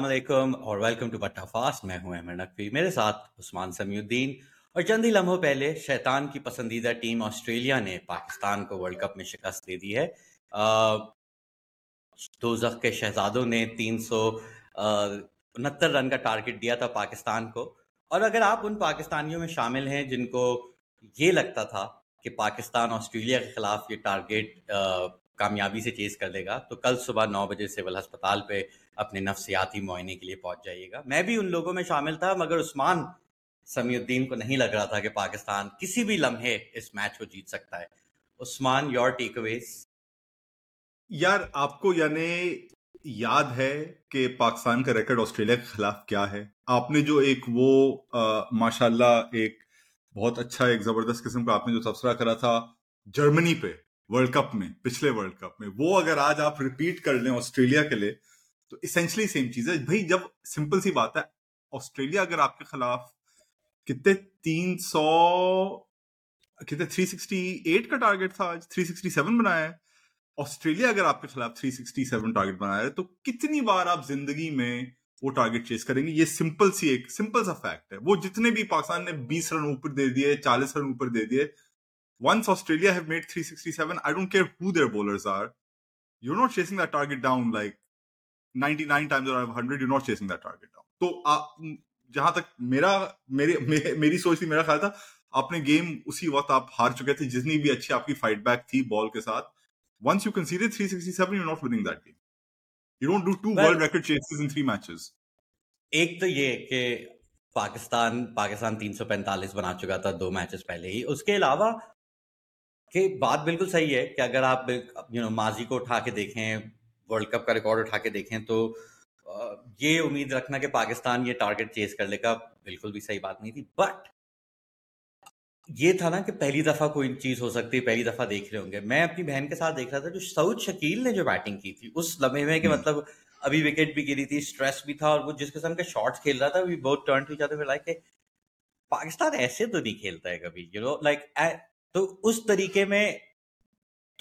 वालेकुम और welcome to बट्टा फास्ट मैं हूँ अहमद नकवी मेरे साथ उस्मान समीउद्दीन। और चंद ही लम्हों पहले शैतान की पसंदीदा टीम ऑस्ट्रेलिया ने पाकिस्तान को वर्ल्ड कप में शिकस्त दे दी है। दो के शहजादों ने तीन सौ उनहत्तर रन का टारगेट दिया था पाकिस्तान को। और अगर आप उन पाकिस्तानियों में शामिल हैं जिनको ये लगता था कि पाकिस्तान ऑस्ट्रेलिया के खिलाफ ये टारगेट कामयाबी से चेज कर लेगा तो कल सुबह नौ बजे सिविल अस्पताल पे अपने नफ्सियाती मुआयने के लिए पहुँच जाइएगा। मैं भी उन लोगों में शामिल था, मगर उस्मान समीउद्दीन को नहीं लग रहा था कि पाकिस्तान किसी भी लम्हे इस मैच को जीत सकता है। उस्मान योर टेकअवेज यार, आपको यानी याद है कि पाकिस्तान का रिकॉर्ड ऑस्ट्रेलिया के खिलाफ क्या है? आपने जो एक वो माशाल्लाह एक बहुत अच्छा एक ज़बरदस्त किस्म का आपने जो तबसरा करा था जर्मनी पे वर्ल्ड कप में, पिछले वर्ल्ड कप में। वो अगर आज आप रिपीट कर लें ऑस्ट्रेलिया के लिए तो इसेंशली सेम चीज़ है। भाई, जब सिंपल सी बात है, ऑस्ट्रेलिया अगर आपके खिलाफ कितने तीन सौ, कितने थ्री सिक्सटी एट का टारगेट था आज थ्री सिक्सटी सेवन बनाया है, ऑस्ट्रेलिया अगर आपके खिलाफ थ्री सिक्सटी सेवन टारगेट बनाया है तो कितनी बार आप ज़िंदगी में वो टारगेट चेस करेंगे? ये सिंपल सी एक सिंपल सा फैक्ट है। वो जितने भी पाकिस्तान ने बीस रन ऊपर दे दिए, चालीस रन ऊपर दे दिए once australia have made 367 i don't care who their bowlers are. You're not chasing that target down like 99 times out of 100 you're not chasing that target down. तो, so जहाँ तक मेरा मेरे मेरी सोच थी मेरा ख्याल था आपने गेम उसी वक्त आप हार चुके थे जितनी भी अच्छी आपकी फाइट बैक थी बॉल के साथ. Once you can see they 367 you not winning that game you don't do two world record chases in three matches एक तो ये कि पाकिस्तान पाकिस्तान 345 बना चुका था दो मैचेस पहले ही. उसके अलावा कि बात बिल्कुल सही है कि अगर आप यू नो माजी को उठा के देखें वर्ल्ड कप का रिकॉर्ड उठा के देखें तो ये उम्मीद रखना कि पाकिस्तान ये टारगेट चेस कर लेगा बिल्कुल भी सही बात नहीं थी बट ये था ना कि पहली दफ़ा कोई चीज़ हो सकती है पहली दफ़ा देख रहे होंगे मैं अपनी बहन के साथ देख रहा था जो सऊद शकील ने जो बैटिंग की थी उस लम्हे में कि हम्म। मतलब अभी विकेट भी गिरी थी स्ट्रेस भी था और वो जिस किस्म के शॉट्स खेल रहा था वी बहुत टर्न टू जाते लाइक पाकिस्तान ऐसे तो नहीं खेलता है कभी यू नो लाइक तो उस तरीके में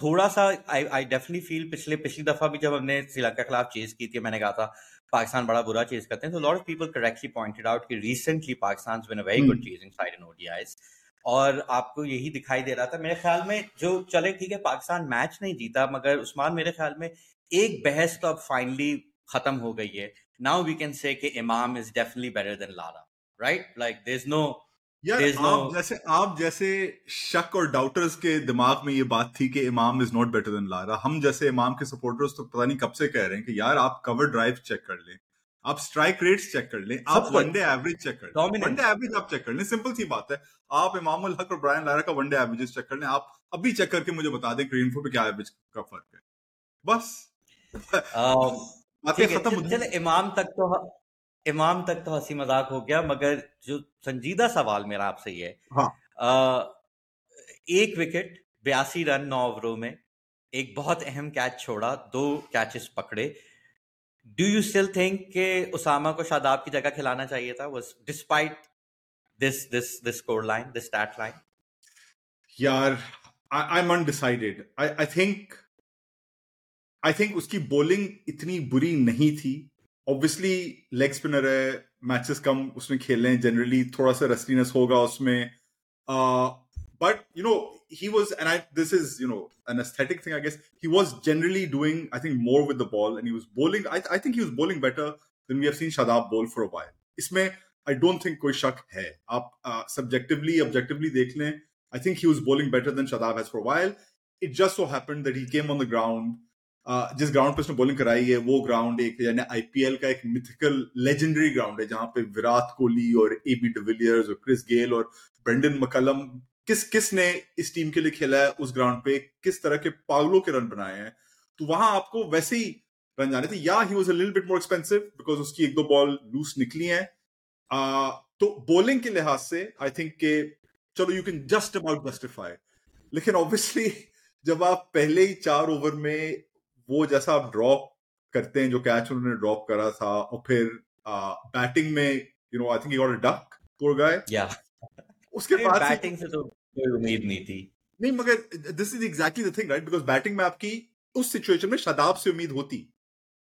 थोड़ा सा आई आई डेफिनेटली फील पिछले पिछली दफ़ा भी जब हमने श्रीलंका के खिलाफ चेज की थी मैंने कहा था पाकिस्तान बड़ा बुरा चेज करते हैं तो lot of people correctly pointed out कि recently Pakistan been a very good chasing side in ODIs और आपको यही दिखाई दे रहा था मेरे ख्याल में जो चले ठीक है पाकिस्तान मैच नहीं जीता मगर उस्मान मेरे ख्याल में एक बहस तो अब फाइनली खत्म हो गई है। नाउ वी कैन से कि Imam is definitely better than Lara right like there is no यार आप जैसे आप जैसे शक और डाउटर्स के दिमाग में ये बात थी कि Imam is not better than Lara हम जैसे इमाम के सपोर्टर्स तो पता नहीं कब से कह रहे हैं कि यार आप कवर ड्राइव चेक कर लें आप स्ट्राइक रेट्स चेक कर लें आप वनडे एवरेज चेक कर लें। वनडे एवरेज आप चेक कर लें सिंपल सी बात है। आप इमाम उल हक और ब्रायन लारा का वनडे एवरेज चेक कर लें आप अभी चेक करके मुझे बता दें ग्रीन पे क्या एवरेज का फ़र्क है। बस। खत्म इमाम तक तो इमाम तक तो हँसी मज़ाक हो गया मगर जो संजीदा सवाल मेरा आपसे ये है. एक विकेट बयासी रन नौ ओवरों में एक बहुत अहम कैच छोड़ा दो कैचेस पकड़े। डू यू स्टिल थिंक कि उसामा को शादाब की जगह खिलाना चाहिए था? Was despite this this this score line this stat line यार I am undecided I I think I think उसकी बॉलिंग इतनी बुरी नहीं थी ऑब्वियसली लेग स्पिनर है मैचेस कम उसमें खेल हैं जनरली थोड़ा सा रस्टीनेस होगा उसमें but you know he was and i this is you know an aesthetic thing i guess he was generally doing i think more with the ball and he was bowling i, I think he was bowling better than we have seen shadab bowl for a while इसमें आई don't think कोई शक है आप uh, objectively देख लें I think he was bowling better than Shadab has for a while it just so happened that he came on the ground जिस ground पे उसने बॉलिंग कराई है, वो ग्राउंड एक यानी आईपीएल का एक मिथिकल लेजेंडरी ग्राउंड है, जहाँ पे विराट कोहली और ए बी डिविलियर्स और क्रिस गेल और ब्रेंडन मकलम किस किस ने इस टीम के लिए खेला है, उस ग्राउंड पे, किस तरह के पागलों के रन बनाए हैं तो वहाँ आपको वैसे ही रन जाने थे। या he was little bit more expensive because उसकी एक दो बॉल लूज निकली हैं। तो बॉलिंग के लिहाज से आई थिंक के, चलो you can just about justify लेकिन ऑब्वियसली जब आप पहले ही चार ओवर में वो जैसा आप ड्रॉप करते हैं जो कैच उन्होंने ड्रॉप करा था और फिर बैटिंग में you know I think you duck poor guy या उसके बाद बैटिंग से तो कोई उम्मीद नहीं थी। नहीं मगर this is exactly the thing right because batting में आपकी उस सिचुएशन में शदाब से उम्मीद होती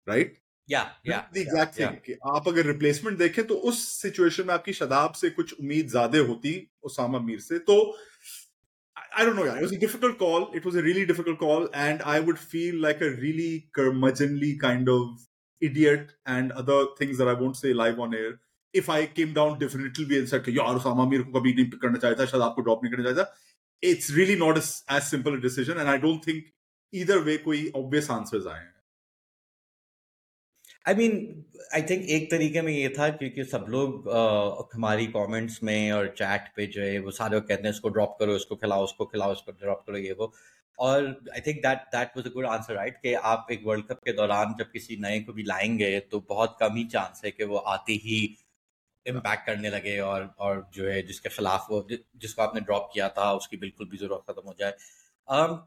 राइट या या एग्जैक्ट थिंग कि आप अगर रिप्लेसमेंट देखें तो उस सिचुएशन में आपकी शदाब से कुछ उम्मीद ज़्यादा होती उसामा मीर से। तो I don't know, yeah. It was a difficult call. It was a really difficult call, and I would feel like a really curmudgeonly kind of idiot and other things that I won't say live on air. If I came down differently be and said, यार उसामा मीर को कभी नहीं pick करना चाहिए था शायद आपको drop नहीं करना चाहिए था it's really not as, as simple a decision and I don't think either way कोई obvious answers आए हैं आई मीन आई थिंक एक तरीके में ये था क्योंकि सब लोग uh, हमारी कमेंट्स में और चैट पे जो है वो सारे लोग कहते हैं इसको ड्रॉप करो इसको खिलाओ उसको खिलाओ इसको ड्रॉप करो ये वो। और I think that that was a good answer right कि आप एक वर्ल्ड कप के दौरान जब किसी नए को भी लाएँगे तो बहुत कम ही चांस है कि वो आते ही इम्पैक्ट करने लगे और और जो है जिसके खिलाफ वो जिसको आपने ड्रॉप किया था उसकी बिल्कुल भी ज़रूरत खत्म हो जाए। um,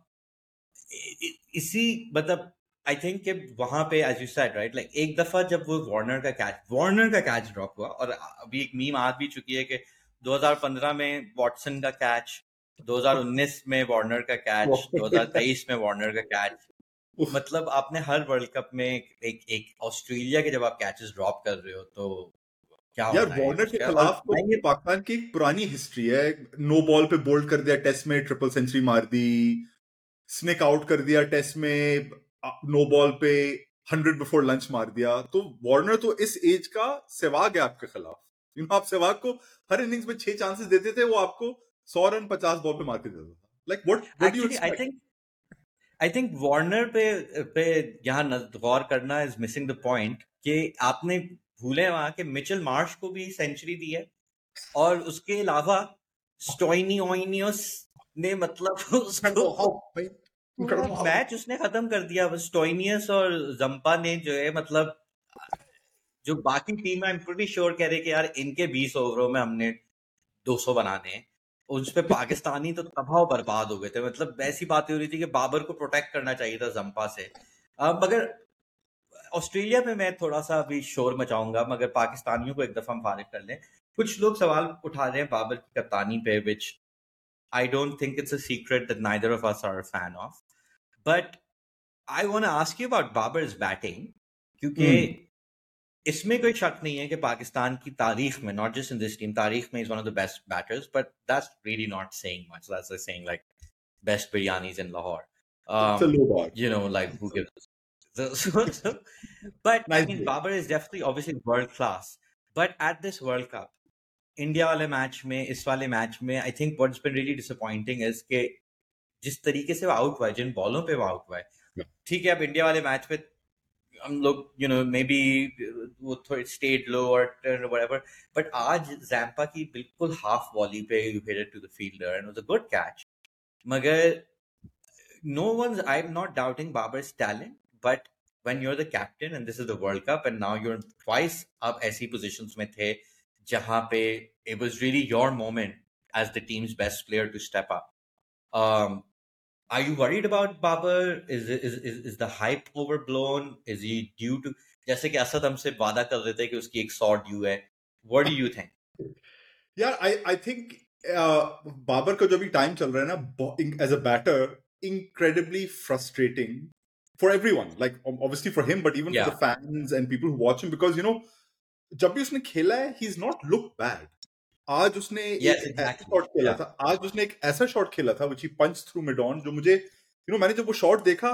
इसी मतलब आई थिंक कि वहाँ पे as you said right like एक दफ़ा जब वो वार्नर का कैच वार्नर का कैच ड्रॉप हुआ और अभी एक मीम आ भी चुकी है कि 2015 में वॉटसन का कैच 2019 में वार्नर का कैच 2023 में वार्नर का कैच मतलब आपने हर वर्ल्ड कप में एक एक ऑस्ट्रेलिया के जब आप कैचेस ड्रॉप कर रहे हो तो क्या यार वार्नर के खिलाफ तो पाकिस्तान की एक पुरानी हिस्ट्री है नो बॉल पे बोल्ड कर दिया टेस्ट में ट्रिपल सेंचुरी मार दी स्निक आउट कर दिया टेस्ट में नो बॉल पे हंड्रेड बिफोर लंच मार दिया। तो वार्नर तो इस एज का सहवाग है आपके खिलाफ। यू नो आप सहवाग को हर इनिंग्स में छह चांसेस देते थे वो आपको सौ रन पचास बॉल पे मार के देता था। Like what what you I think I think Warner पे पे यहाँ गौर करना इज़ मिसिंग द पॉइंट कि आपने भूले वहाँ के मिचेल मार्श को भी सेंचुरी दी है और उसके अलावा स्टोइनी ओइनियस ने मतलब उसको मैच उसने खत्म कर दिया बस स्टोइनियस और जंपा ने जो है मतलब जो बाकी टीम है प्रीटी श्योर कह रहे कि यार इनके 20 ओवरों में हमने 200 बनाने हैं। उस पे पाकिस्तानी तो तबाह बर्बाद हो गए थे। मतलब ऐसी बातें हो रही थी कि बाबर को प्रोटेक्ट करना चाहिए था जंपा से। मगर ऑस्ट्रेलिया में मैं थोड़ा सा अभी शोर मचाऊँगा मगर पाकिस्तानियों को एक दफ़ा हम फारिग कर लें। कुछ लोग सवाल उठा रहे हैं बाबर की कप्तानी पे which I don't think it's a secret that neither of us are a fan but I want ask you about Babar's batting क्योंकि इसमें कोई शक नहीं है कि पाकिस्तान की तारीख में not just in this team तारीख में is one of the best batters but that's really not saying much that's a saying like best biryanis in Lahore you know like who gives but I mean Babar is definitely obviously world class but at this world cup India वाले match में इस वाले match में I think what's been really disappointing is के जिस तरीके से वो आउट हुआ है जिन बॉलों पे वो आउट हुआ है। ठीक है अब इंडिया वाले मैच पे हम लोग यू नो मे बी वो थोड़े स्टेट लो और टर्न बट आज जैम्पा की बिल्कुल हाफ़ वॉली पे headed to the fielder and a good catch मगर no one I am not doubting Babar talent but when you are the captain and this is the world cup and now you're twice अब ऐसी position में थे जहाँ पे it was really your moment as the team's best player to step up are you worried about Babar? Is, is is is the hype overblown? Is he due to जैसे कि असद हमसे वादा कर रहे थे कि उसकी एक सौ ड्यू है What do you think? Yeah, I I think uh, Babar का जो भी टाइम चल रहा है ना as a batter incredibly frustrating for everyone like obviously for him but even yeah. for the fans and people who watch him because you know जब भी उसने खेला है he is not look bad आज उसने yes, एक exactly. Shot खेला yeah. था आज उसने एक ऐसा शॉट खेला था which he punch through mid on जो मुझे यू नो मैंने जब वो शॉट देखा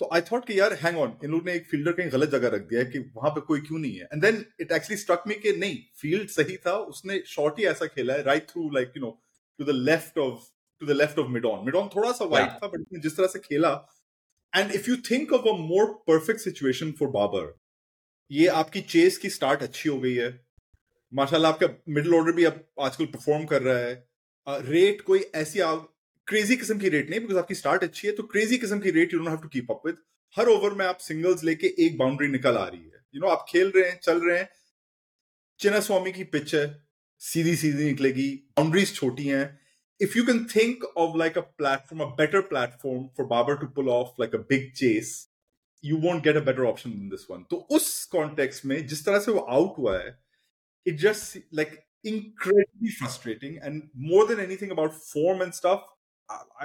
तो आई थॉट कि यार हैंग ऑन इन लोगों ने एक फील्डर कहीं गलत जगह रख दिया है कि वहाँ पे कोई क्यों नहीं है and then it actually struck me कि नहीं फ़ील्ड सही था उसने शॉट ही ऐसा खेला है right through like you know to the left off to the left off mid on mid on थोड़ा सा वाइट yeah. था बट उसने जिस तरह से खेला and if you think of a more perfect situation for Babar ये आपकी चेस की स्टार्ट अच्छी हो गई है माशाल्लाह आपका मिडिल ऑर्डर भी अब आजकल परफॉर्म कर रहा है। रेट कोई ऐसी आप क्रेजी किस्म की रेट नहीं बिकॉज़ आपकी स्टार्ट अच्छी है तो क्रेजी किस्म की rate you don't have to keep up with her over में आप सिंगल्स लेके एक बाउंड्री निकल आ रही है। यू you नो know, आप खेल रहे हैं चल रहे हैं चिना स्वामी की पिच है सीधी सीधी निकलेगी बाउंड्रीज छोटी हैं। If you can think of like a platform a better platform for Babar to pull off like a big chase you want get a better option this one तो उस कॉन्टेक्स्ट में जिस तरह से वो आउट हुआ है It just like incredibly frustrating and more than anything about form and stuff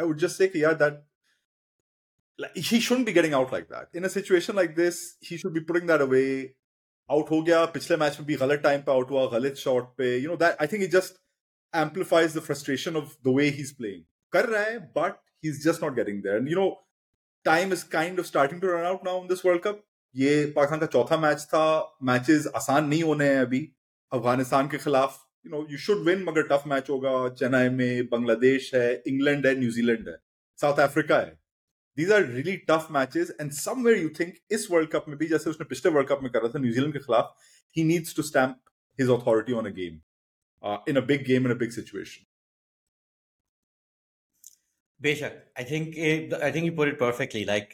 i would just say yeah that like, he shouldn't be getting out like that. In a situation like this, he should be putting that away. Out हो गया पिछले match में भी गलत time पे out हुआ गलत shot पे you know that I think it just amplifies the frustration of the way he's playing कर रहा है but he's just not getting there and you know time is kind of starting to run out now in this world cup ये पाकिस्तान का चौथा match था matches आसान नहीं होने हैं अभी अफ़गानिस्तान के खिलाफ you know you should win मगर टफ मैच होगा। चेन्नई में बांग्लादेश है, इंग्लैंड है, न्यूजीलैंड है, साउथ अफ्रीका है। These are really tough matches and somewhere you think इस वर्ल्ड कप में भी, जैसे उसने पिछले वर्ल्ड कप में कर रहा था न्यूजीलैंड के खिलाफ he needs to stamp his authority on a game in a big game in a big situation बेशक I think I think you put it perfectly like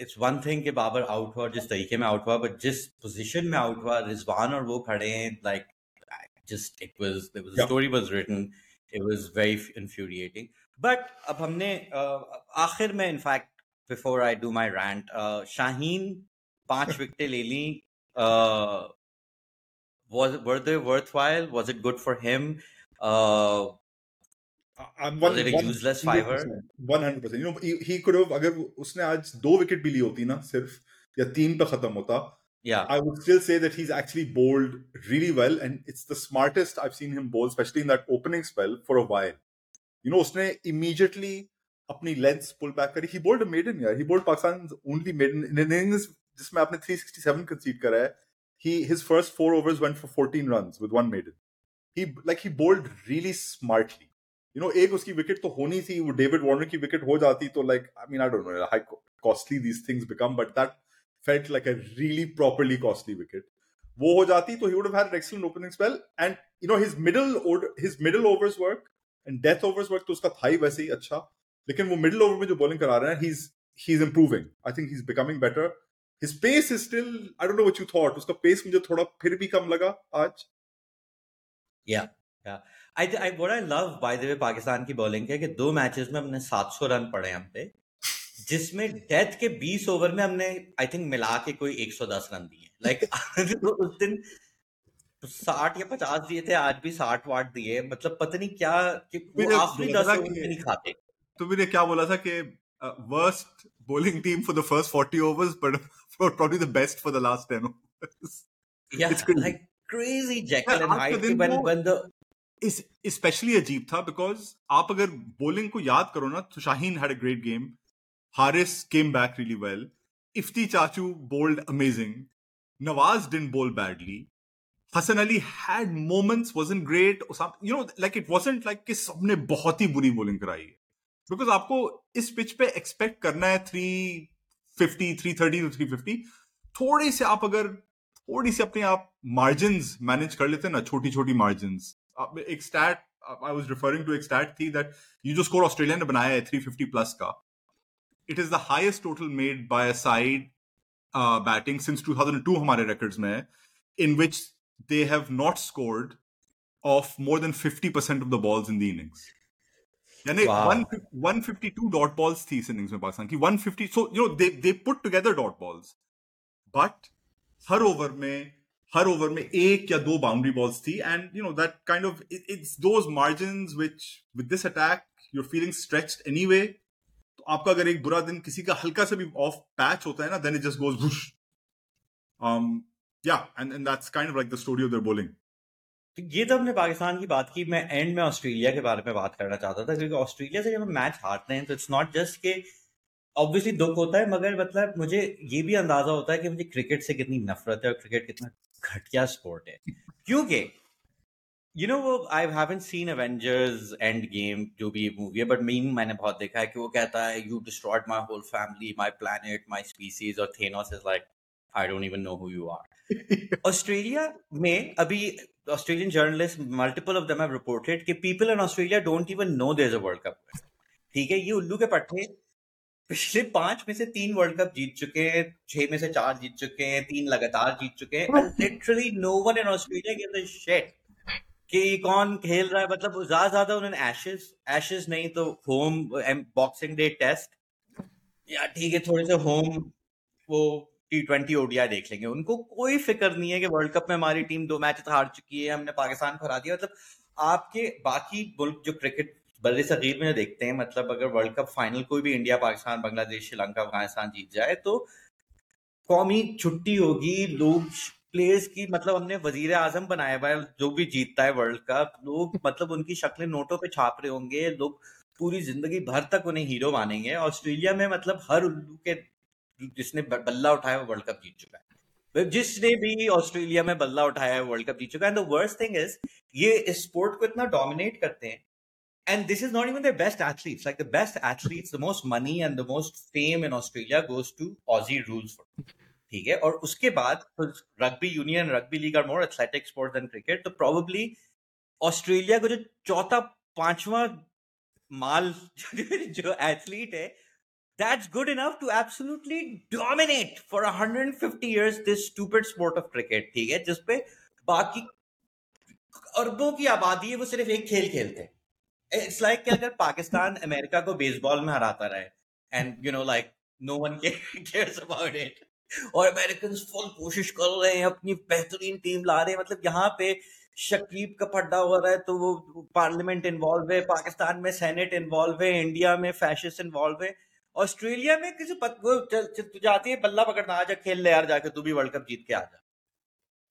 it's one thing कि Babar out हुआ जिस तरीके में out हुआ but जिस position में out हुआ रिजवान और वो खड़े हैं like just it was the yeah. story was written it was very infuriating but अब हमने आखिर में in fact before I do my rant Shaheen पाँच विकेटें ले ली was were they worthwhile was it good for him uh I'm one, a one, useless fiver 100% you know he, he could have अगर उसने आज दो विकेट भी ली होती ना सिर्फ़ या तीन पे खत्म होता yeah. I would still say that he's actually bowled really well, and it's the smartest I've seen him bowl, especially in that opening spell for a while. You know, उसने immediately अपनी लेंथ पुल बैक करी he bowled maiden यार he bowled Pakistan only maiden in innings जिसमें आपने 367 कंसीड करा है he his first four overs went for 14 runs with one maiden he like he bowled really smartly you know एक उसकी wicket तो होनी थी, वो डेविड वार्नर की विकेट हो जाती तो like I mean I don't know how costly these things become but that felt like a really properly costly wicket वो हो जाती तो he would had excellent opening spell and you know his middle his middle overs work and death overs work तो उसका था ही वैसे ही अच्छा लेकिन वो मिडिल ओवर में जो बॉलिंग करा रहे हैं he is he is improving I think he is becoming better his pace is still I don't know what you thought उसका पेस मुझे थोड़ा फिर भी कम लगा आज. या या yeah. I, I what I love by the way Pakistan की bowling है कि दो मैचेस में हमने 700 रन पड़े हम पे जिसमें डेथ के 20 ओवर में हमने आई थिंक मिला के कोई 110 रन दिए लाइक तो उस दिन साठ या पचास दिए थे आज भी साठ वाट दिए मतलब पता नहीं क्या आखिरी दस ओवर नहीं खाते तो मैंने क्या बोला था कि worst bowling team for the first 40 overs but probably the best for the last 10 overs yeah it's crazy. like crazy Jekyll and Hyde when when the specially अजीब था बिकॉज़ आप अगर बोलिंग को याद करो ना तो Shaheen had great game Haris came back really well Ifti चाचू bowled amazing Nawaz didn't bowl badly Hasan Ali had moments was in great you know like it was like कि सबने बहुत ही बुरी बोलिंग कराई. है बिकॉज़ आपको इस pitch पे एक्सपेक्ट करना है three fifty three thirty two three fifty थोड़ी से आप अगर, थोड़ी सी अपने आप मार्जिन मैनेज कर लेते ना छोटी छोटी मार्जिन एक stat I was referring to एक stat थी that you जो score Australia ने बनाया है 350 plus का is the highest total made by a side uh, batting since 2002 हमारे records में in which they have not scored of more than 50% of the balls in the innings. यानी wow. 152 dot balls थी इस innings में पाकिस्तान की 150 so you know they they put together dot balls but her over में हर over में एक या दो बाउंड्री बॉल्स थी and you know that kind of it, it's those margins which with this attack you're feeling stretched anyway. तो आपका अगर एक बुरा दिन किसी का हल्का से भी ऑफ़ पैच होता है ना then it just goes bush या and and that's kind of like the story of their bowling ये तो हमने पाकिस्तान की बात की मैं एंड में ऑस्ट्रेलिया के बारे में बात करना चाहता था क्योंकि ऑस्ट्रेलिया से जब हम मैच हारते हैं तो इट्स नॉट जस्ट के ऑब्वियसली दुख होता है मगर मतलब मुझे ये भी अंदाज़ा होता है कि मुझे क्रिकेट से कितनी नफरत है और क्रिकेट कितना घटिया स्पोर्ट है। क्योंकि यू नो वो I haven't seen Avengers Endgame जो भी मूवी है बट मीम मैंने बहुत देखा है कि वो कहता है you destroyed my whole family my planet my species और Thanos is like I don't even know who you are Australia में अभी Australian journalist multiple of them have reported कि people in Australia don't even know there is a world cup ठीक है ये उल्लू के पट्टे पिछले पाँच में से तीन वर्ल्ड कप जीत चुके हैं छह में से चार जीत चुके हैं तीन लगातार जीत चुके हैं। Literally no one in Australia give the shit कि कौन खेल रहा है। मतलब ज़्यादा ज़्यादा उन्होंने एशेस एशेस नहीं तो होम बॉक्सिंग डे टेस्ट या ठीक है थोड़े से होम वो टी ट्वेंटी ओडिया देख लेंगे। उनको कोई फ़िक्र नहीं है कि वर्ल्ड कप में हमारी टीम दो मैच हार चुकी है हमने पाकिस्तान को हरा दिया। मतलब आपके बाकी मुल्क जो क्रिकेट बड़े सगीर में देखते हैं मतलब अगर वर्ल्ड कप फाइनल कोई भी इंडिया पाकिस्तान बांग्लादेश श्रीलंका अफ़गानिस्तान जीत जाए तो कौमी छुट्टी होगी। लोग प्लेयर्स की मतलब हमने वज़ीर आज़म बनाया हुआ है जो भी जीतता है वर्ल्ड कप लोग मतलब उनकी शक्लें नोटों पे छाप रहे होंगे। लोग पूरी ज़िंदगी भर तक उन्हें हीरो मानेंगे। ऑस्ट्रेलिया में मतलब हर उल्लू के जिसने बल्ला उठाया वो वर्ल्ड कप जीत चुका है। जिसने भी ऑस्ट्रेलिया में बल्ला उठाया है वर्ल्ड कप जीत चुका है। द वर्स्ट थिंग इज़ ये इस स्पोर्ट को इतना डोमिनेट करते हैं and this is not even their best athletes. Like the best athletes, the most money and the most fame in Australia goes to Aussie rules. ठीक है और उसके बाद rugby union rugby league are more athletic sport than cricket तो probably Australia को जो चौथा पांचवा माल जो एथलीट है that's good enough to absolutely dominate for 150 years this stupid sport of cricket ठीक है जिसपे बाकी अरबों की आबादी है वो सिर्फ एक खेल खेलते हैं इट्स लाइक कि अगर पाकिस्तान अमेरिका को बेसबॉल में हराता रहे and you know like no one cares about it और अमेरिकन फुल कोशिश कर रहे हैं अपनी बेहतरीन टीम ला रहे हैं। मतलब यहाँ पे शकीब का पड्डा हो रहा है तो वो पार्लियामेंट इन्वॉल्व है पाकिस्तान में सेनेट इन्वॉल्व है इंडिया में फैशिस्ट इन्वॉल्व है। ऑस्ट्रेलिया में किसी पत, वो तू जाती है बल्ला पकड़ना आ जा खेल ले यार जाके तू भी वर्ल्ड कप जीत के आ जा।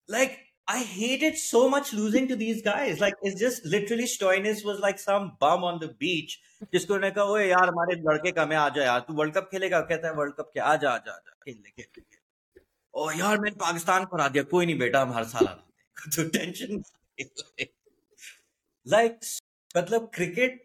Like I hated so much losing to these guys. Like, it's just literally Stoinis was like some bum on the beach. जिसको ने कहा, ओए यार, हमारे लड़के का मैं आ जा यार, तू वर्ल्ड कप खेलेगा? कहता है वर्ल्ड कप क्या? आ जा आ जा आ जा खेल ले खेल ले ओ यार, मैंने पाकिस्तान को हरा दिया। कोई नहीं बेटा, हम हर साल हराते तो टेंशन लाइक मतलब क्रिकेट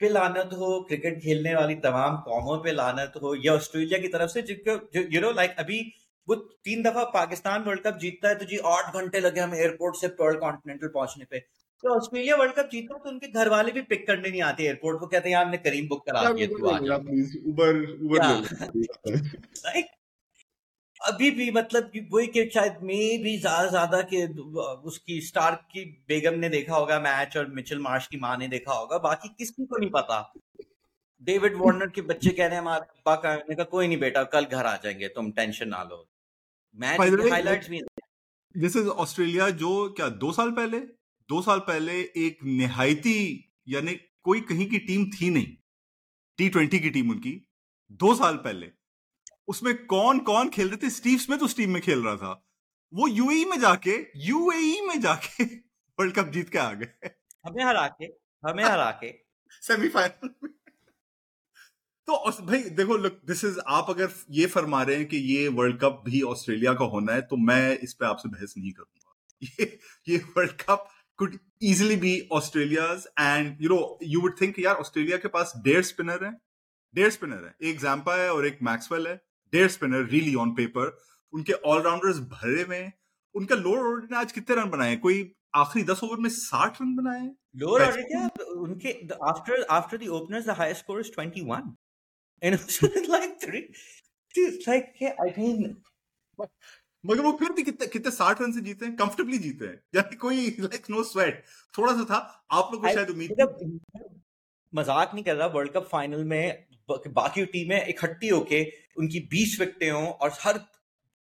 पे लानत हो क्रिकेट खेलने वाली तमाम कौमों पे लानत हो, या ऑस्ट्रेलिया की तरफ़ से जिनको यू नो लाइक अभी वो तीन दफ़ा पाकिस्तान वर्ल्ड कप जीतता है तो जी आठ घंटे लगे हम एयरपोर्ट से पर्ल कॉन्टिनेंटल पहुँचने पे। तो ऑस्ट्रेलिया वर्ल्ड कप जीता तो उनके घर वाले भी पिक करने नहीं आते एयरपोर्ट को कहते हैं हमने करीम बुक करा दिया तू अभी भी मतलब वही कि शायद मे भी ज़्यादा ज़्यादा के उसकी स्टार की बेगम ने देखा होगा मैच और मिचल मार्श की माँ ने देखा होगा बाकी किसी को नहीं पता। डेविड वार्नर के बच्चे कह रहे हैं हमारे पापा का कोई नहीं बेटा कल घर आ जाएँगे तुम टेंशन ना लो। मैच हाइलाइट्स भी दिस इज़ ऑस्ट्रेलिया जो क्या दो साल पहले? दो साल पहले एक निहायती यानी कोई कहीं की टीम थी नहीं। टी ट्वेंटी की टीम उनकी। दो साल पहले। उसमें कौन कौन खेल रहे थे? स्टीव स्मिथ उस टीम में खेल रहा था। वो यूएई में जाके यूएई में जाके वर्ल्ड कप जीत के आ गए। हमें हरा के हमें हरा के। सेमीफाइनल में। तो भाई देखो लुक दिस इज़ आप अगर ये फरमा रहे हैं कि ये वर्ल्ड कप भी ऑस्ट्रेलिया का होना है तो मैं इस पे आपसे बहस नहीं करूँगा। ये ये world cup could easily be Australia's and you know you would think यार ऑस्ट्रेलिया के पास डेढ़ स्पिनर है? डेढ़ स्पिनर है। एक जैम्पा है और एक मैक्सवेल है। डेढ़ स्पिनर रियली ऑन पेपर उनके ऑलराउंडर्स भरे में उनका लोअर ऑर्डर ने आज कितने रन बनाए कोई आखिरी दस ओवर में साठ रन बनाए लोअर ऑर्डर क्या? उनके after after the openers the highest score is 21 and like three like I mean मगर वो फिर भी कितने कितने साठ रन से जीते हैं कंफर्टेबली जीते हैं। यानी कोई लाइक नो स्वेट थोड़ा सा था आप लोग को शायद उम्मीद मज़ाक नहीं कर रहा वर्ल्ड कप फाइनल में बाकी टीमें इकट्ठी होके उनकी बीस विकटें हो और हर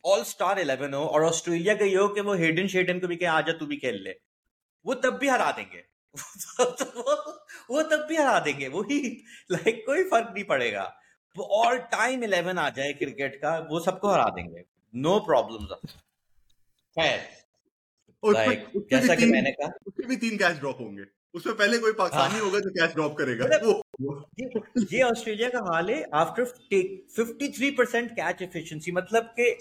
ऑल स्टार इलेवन हो और ऑस्ट्रेलिया का ये हो कि वो हेडन शेडन को भी कहे आजा तू भी खेल ले। वो तब भी हरा देंगे। वो, वो तब भी हरा देंगे। वही लाइक कोई फ़र्क नहीं पड़ेगा। वो ऑल टाइम इलेवन आ जाए क्रिकेट का वो सबको हरा देंगे। नो प्रॉब्लम खैर। जैसा कि मैंने कहा। उसके भी तीन कैच ड्रॉप होंगे। उसमें पहले कोई पाकिस्तानी हाँ। होगा जो कैच ड्रॉप करेगा। मतलब वो, ये, ये ऑस्ट्रेलिया का हाल है after fifty three percent catch efficiency मतलब के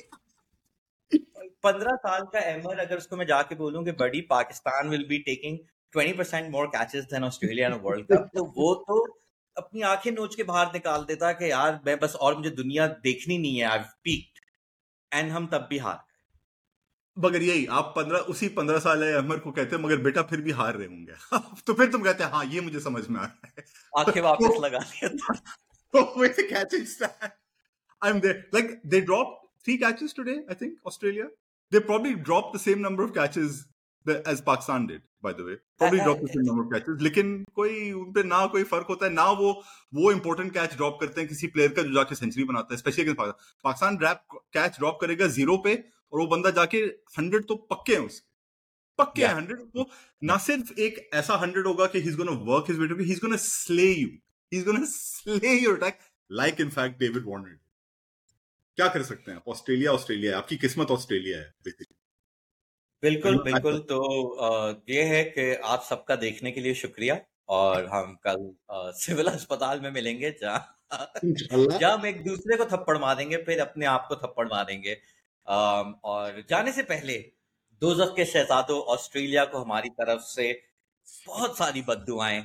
पंद्रह साल का एमर अगर उसको मैं जाके बोलूँ कि बड़ी Pakistan will be taking twenty percent more catches than Australia in world cup तो वो तो अपनी आँखें नोच के बाहर निकाल देता कि यार मैं बस और मुझे दुनिया देखनी नहीं है आई पीक्ड एंड हम तब भी हार मगर यही आप पंद्रह उसी पंद्रह साल है अमर को कहते हैं मगर बेटा फिर भी हार रहे होंगे तो फिर तुम कहते हैं हाँ ये मुझे समझ में आ रहा है आँखें वापस लगा लिया. Like they dropped three catches today, I think, Australia. They probably dropped the same number of catches as Pakistan did, by the way. Probably dropped the same number of catches. लेकिन कोई उन पे ना कोई फ़र्क होता है ना वो वो इंपॉर्टेंट कैच ड्रॉप करते हैं किसी प्लेयर का जो जाके सेंचुरी बनाता है specially Pakistan drop catch drop करेगा ज़ीरो पे और वो बंदा जाके हंड्रेड तो पक्के हैं उसके पक्के हंड्रेड वो ना सिर्फ़ एक ऐसा हंड्रेड होगा कि he is gonna work his way he is gonna slay you he is gonna slay your attack like in fact David Warner क्या कर सकते हैं आप ऑस्ट्रेलिया ऑस्ट्रेलिया है आपकी किस्मत ऑस्ट्रेलिया है बेसिकली बिल्कुल बिल्कुल। तो ये है कि आप सबका देखने के लिए शुक्रिया और हम कल सिविल अस्पताल में मिलेंगे जहाँ जहाँ हम एक दूसरे को थप्पड़ मारेंगे फिर अपने आप को थप्पड़ मारेंगे। और जाने से पहले दोजख के शहजादों ऑस्ट्रेलिया को हमारी तरफ़ से बहुत सारी बदुआएँ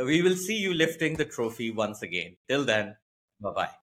we will see you lifting the trophy once again till then bye bye